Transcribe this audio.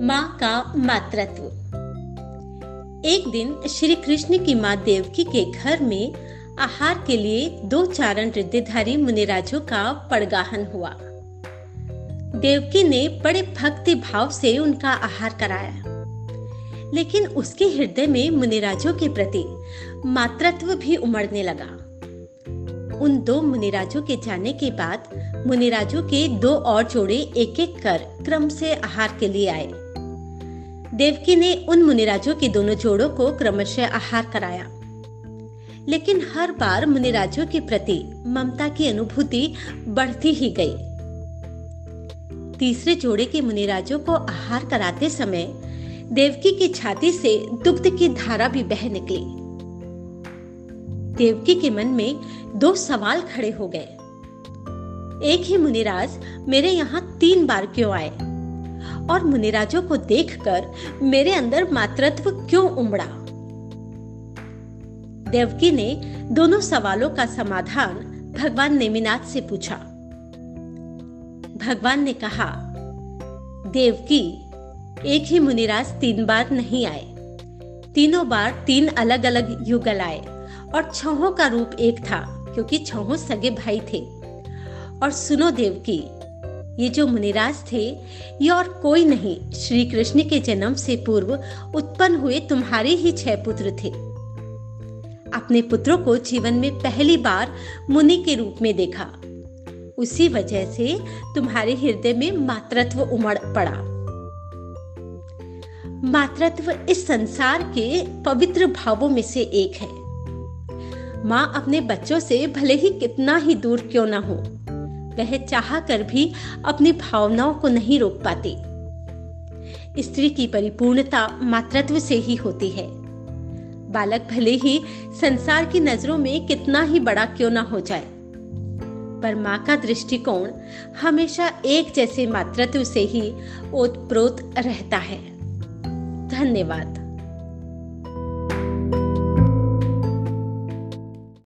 माँ का मातृत्व। एक दिन श्री कृष्ण की माँ देवकी के घर में आहार के लिए दो चारण रिद्धिधारी मुनिराजों का पड़गाहन हुआ। देवकी ने बड़े भक्ति भाव से उनका आहार कराया। लेकिन उसके हृदय में मुनिराजों के प्रति मातृत्व भी उमड़ने लगा। उन दो मुनिराजों के जाने के बाद मुनिराजों के दो और जोड़े एक एक कर क्रम से आहार के लिए आए। देवकी ने उन मुनिराजों के दोनों जोड़ों को क्रमशः आहार कराया। लेकिन हर बार मुनिराजों के प्रति ममता की अनुभूति बढ़ती ही गई। तीसरे जोड़े के मुनिराजों को आहार कराते समय देवकी की छाती से दुग्ध की धारा भी बह निकली। देवकी के मन में दो सवाल खड़े हो गए। एक ही मुनिराज, मेरे यहाँ तीन बार क्यों आए? और मुनिराजों को देखकर मेरे अंदर मातृत्व क्यों उमड़ा? देवकी ने दोनों सवालों का समाधान भगवान नेमिनाथ से पूछा। भगवान ने कहा, देवकी, एक ही मुनिराज तीन बार नहीं आए। तीनों बार तीन अलग अलग युगल आए और छहों का रूप एक था, क्योंकि छहों सगे भाई थे। और सुनो देवकी ये जो मुनिराज थे, ये और कोई नहीं श्री कृष्ण के जन्म से पूर्व उत्पन्न हुए तुम्हारे ही छह पुत्र थे। अपने पुत्रों को जीवन में पहली बार मुनि के रूप में देखा। उसी वजह से तुम्हारे हृदय में मातृत्व उमड़ पड़ा। मातृत्व इस संसार के पवित्र भावों में से एक है। माँ अपने बच्चों से भले ही कितना ही दूर क्यों ना हो वह चाह कर भी अपनी भावनाओं को नहीं रोक पाती। स्त्री की परिपूर्णता मातृत्व से ही होती है। बालक भले ही संसार की नज़रों में कितना ही बड़ा क्यों ना हो जाए, पर माँ का दृष्टिकोण हमेशा एक जैसे मातृत्व से ही ओतप्रोत रहता है। धन्यवाद।